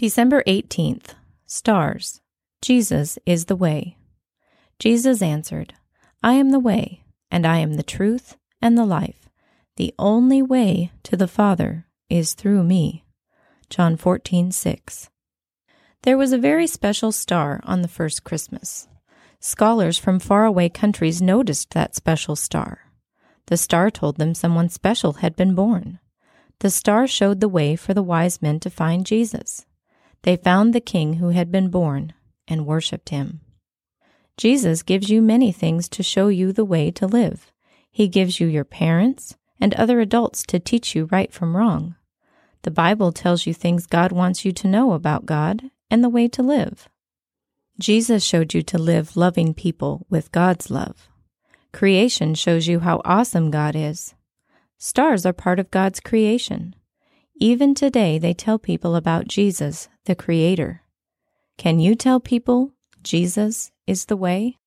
December 18th. Stars. Jesus is the way. Jesus answered, I am the way, and I am the truth and the life. The only way to the Father is through me. John 14:6. There was a very special star on the first Christmas. Scholars from faraway countries noticed that special star. The star told them someone special had been born. The star showed the way for the wise men to find Jesus. They found the king who had been born and worshiped him. Jesus gives you many things to show you the way to live. He gives you your parents and other adults to teach you right from wrong. The Bible tells you things God wants you to know about God and the way to live. Jesus showed you to live loving people with God's love. Creation shows you how awesome God is. Stars are part of God's creation. Even today, they tell people about Jesus, the Creator. Can you tell people Jesus is the way?